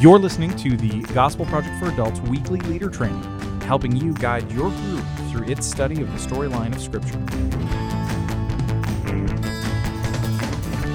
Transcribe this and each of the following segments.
You're listening to the Gospel Project for Adults weekly leader training, helping you guide your group through its study of the storyline of Scripture.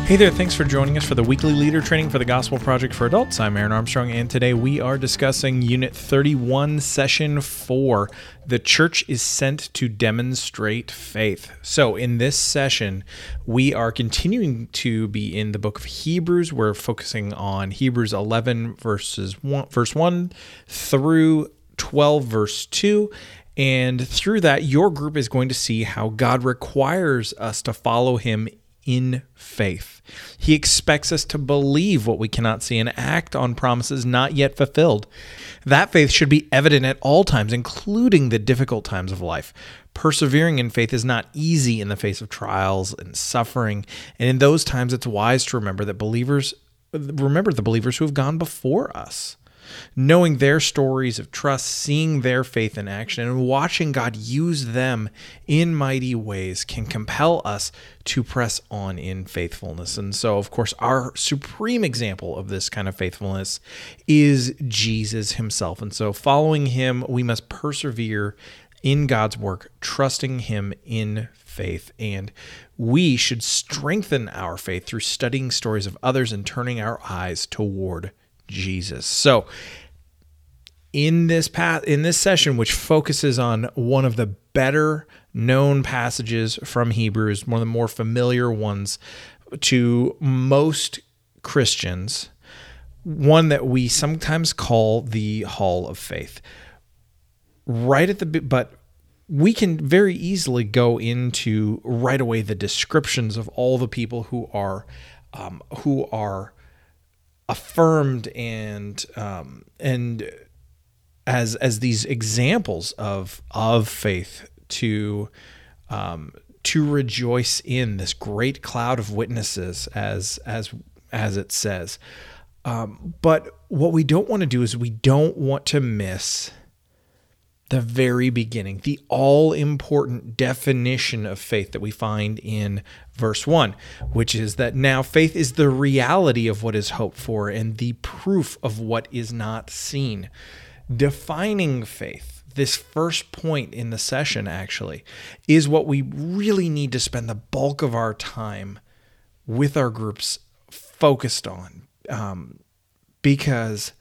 Hey there, thanks for joining us for the weekly leader training for the Gospel Project for Adults. I'm Aaron Armstrong, and today we are discussing Unit 31, Session 4 The Church is Sent to Demonstrate Faith. So, in this session, we are continuing to be in the book of Hebrews. We're focusing on Hebrews 11, verses 1, verse 1 through 12, verse 2. And through that, your group is going to see how God requires us to follow Him in faith. He expects us to believe what we cannot see and act on promises not yet fulfilled. That faith should be evident at all times, including the difficult times of life. Persevering in faith is not easy in the face of trials and suffering, and in those times it's wise to remember that believers remember the believers who have gone before us knowing their stories of trust, seeing their faith in action, and watching God use them in mighty ways can compel us to press on in faithfulness. And so, of course, our supreme example of this kind of faithfulness is Jesus himself. And so, following him, we must persevere in God's work, trusting him in faith. And we should strengthen our faith through studying stories of others and turning our eyes toward Jesus. So, in this path in this session which focuses on one of the better known passages from Hebrews, one of the more familiar ones to most Christians, one that we sometimes call the hall of faith. Right at the but we can very easily go into right away the descriptions of all the people who are um, who are affirmed and um, and as as these examples of of faith to um, to rejoice in this great cloud of witnesses as as as it says. Um, but what we don't want to do is we don't want to miss the very beginning, the all important definition of faith that we find in verse 1, which is that now faith is the reality of what is hoped for and the proof of what is not seen. Defining faith, this first point in the session actually, is what we really need to spend the bulk of our time with our groups focused on. Um, because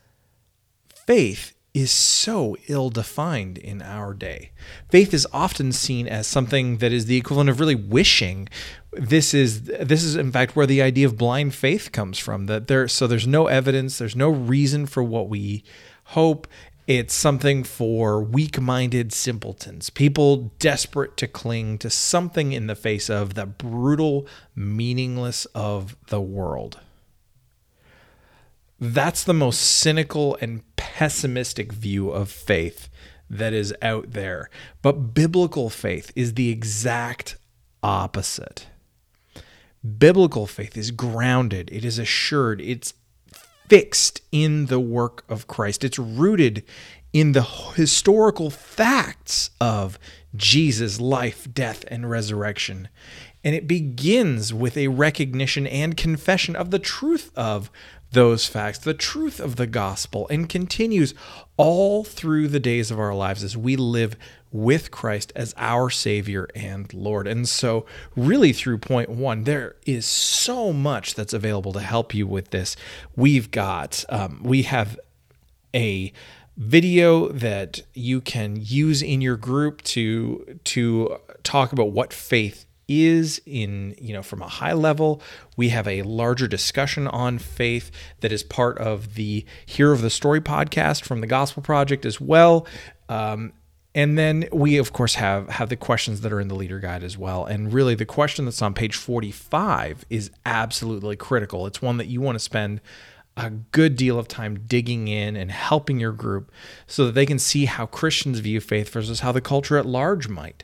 faith is so ill defined in our day. Faith is often seen as something that is the equivalent of really wishing. This is this is in fact where the idea of blind faith comes from. That there so there's no evidence, there's no reason for what we hope. It's something for weak-minded simpletons, people desperate to cling to something in the face of the brutal meaningless of the world. That's the most cynical and pessimistic view of faith that is out there. But biblical faith is the exact opposite. Biblical faith is grounded, it is assured, it's fixed in the work of Christ. It's rooted in the historical facts of Jesus' life, death, and resurrection. And it begins with a recognition and confession of the truth of those facts, the truth of the gospel, and continues all through the days of our lives as we live with Christ as our Savior and Lord. And so, really, through point one, there is so much that's available to help you with this. We've got, um, we have a video that you can use in your group to to talk about what faith is in you know from a high level we have a larger discussion on faith that is part of the Hero of the Story podcast from the Gospel Project as well. Um, and then we of course have have the questions that are in the leader guide as well. And really the question that's on page 45 is absolutely critical. It's one that you want to spend a good deal of time digging in and helping your group so that they can see how Christians view faith versus how the culture at large might.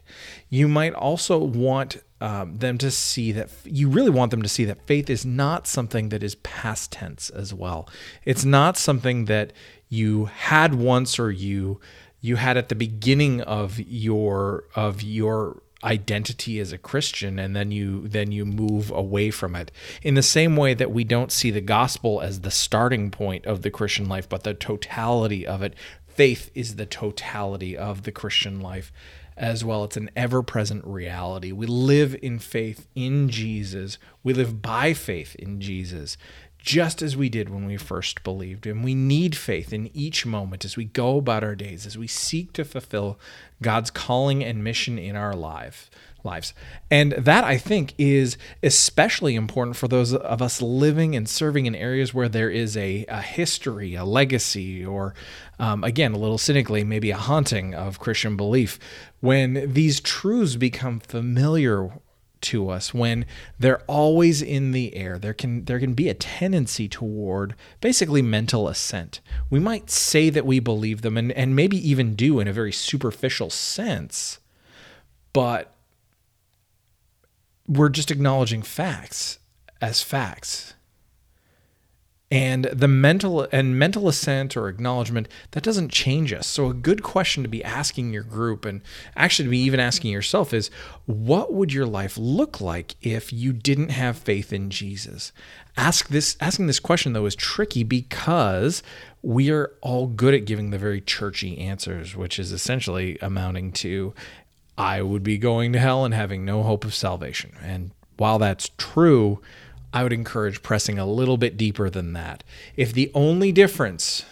You might also want um, them to see that you really want them to see that faith is not something that is past tense as well. It's not something that you had once or you you had at the beginning of your of your identity as a Christian and then you then you move away from it. In the same way that we don't see the gospel as the starting point of the Christian life, but the totality of it. Faith is the totality of the Christian life as well. It's an ever present reality. We live in faith in Jesus. We live by faith in Jesus just as we did when we first believed. And we need faith in each moment as we go about our days, as we seek to fulfill God's calling and mission in our life, lives. And that, I think, is especially important for those of us living and serving in areas where there is a, a history, a legacy, or um, again, a little cynically, maybe a haunting of Christian belief. When these truths become familiar to us when they're always in the air. There can there can be a tendency toward basically mental assent. We might say that we believe them and, and maybe even do in a very superficial sense but we're just acknowledging facts as facts and the mental and mental assent or acknowledgement that doesn't change us. So a good question to be asking your group and actually to be even asking yourself is what would your life look like if you didn't have faith in jesus? Ask this asking this question though is tricky because we are all good at giving the very churchy answers which is essentially amounting to i would be going to hell and having no hope of salvation. And while that's true I would encourage pressing a little bit deeper than that. If the only difference,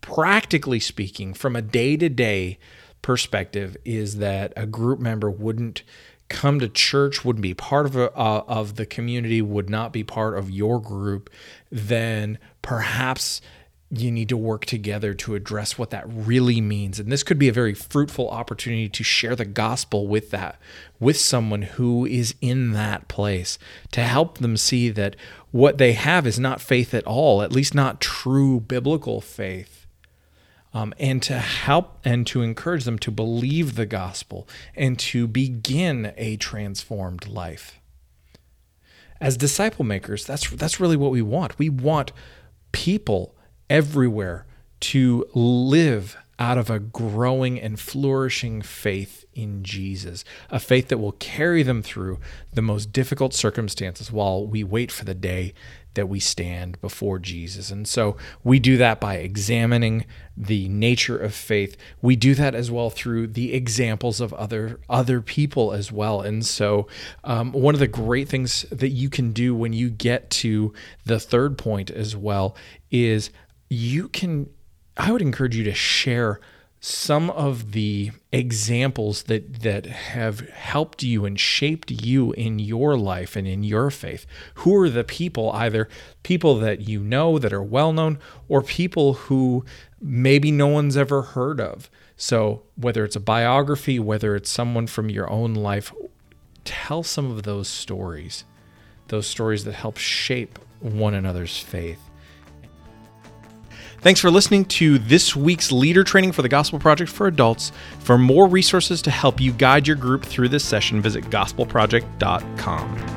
practically speaking, from a day to day perspective, is that a group member wouldn't come to church, wouldn't be part of a, uh, of the community, would not be part of your group, then perhaps you need to work together to address what that really means. And this could be a very fruitful opportunity to share the gospel with that with someone who is in that place to help them see that what they have is not faith at all at least not true biblical faith. Um, and to help and to encourage them to believe the gospel and to begin a transformed life. As disciple makers that's that's really what we want. We want people everywhere to live out of a growing and flourishing faith in Jesus, a faith that will carry them through the most difficult circumstances while we wait for the day that we stand before Jesus. And so we do that by examining the nature of faith. We do that as well through the examples of other other people as well. And so um, one of the great things that you can do when you get to the third point as well is you can I would encourage you to share some of the examples that that have helped you and shaped you in your life and in your faith. Who are the people either people that you know that are well known or people who maybe no one's ever heard of. So, whether it's a biography, whether it's someone from your own life, tell some of those stories. Those stories that help shape one another's faith. Thanks for listening to this week's leader training for the Gospel Project for Adults. For more resources to help you guide your group through this session, visit gospelproject.com.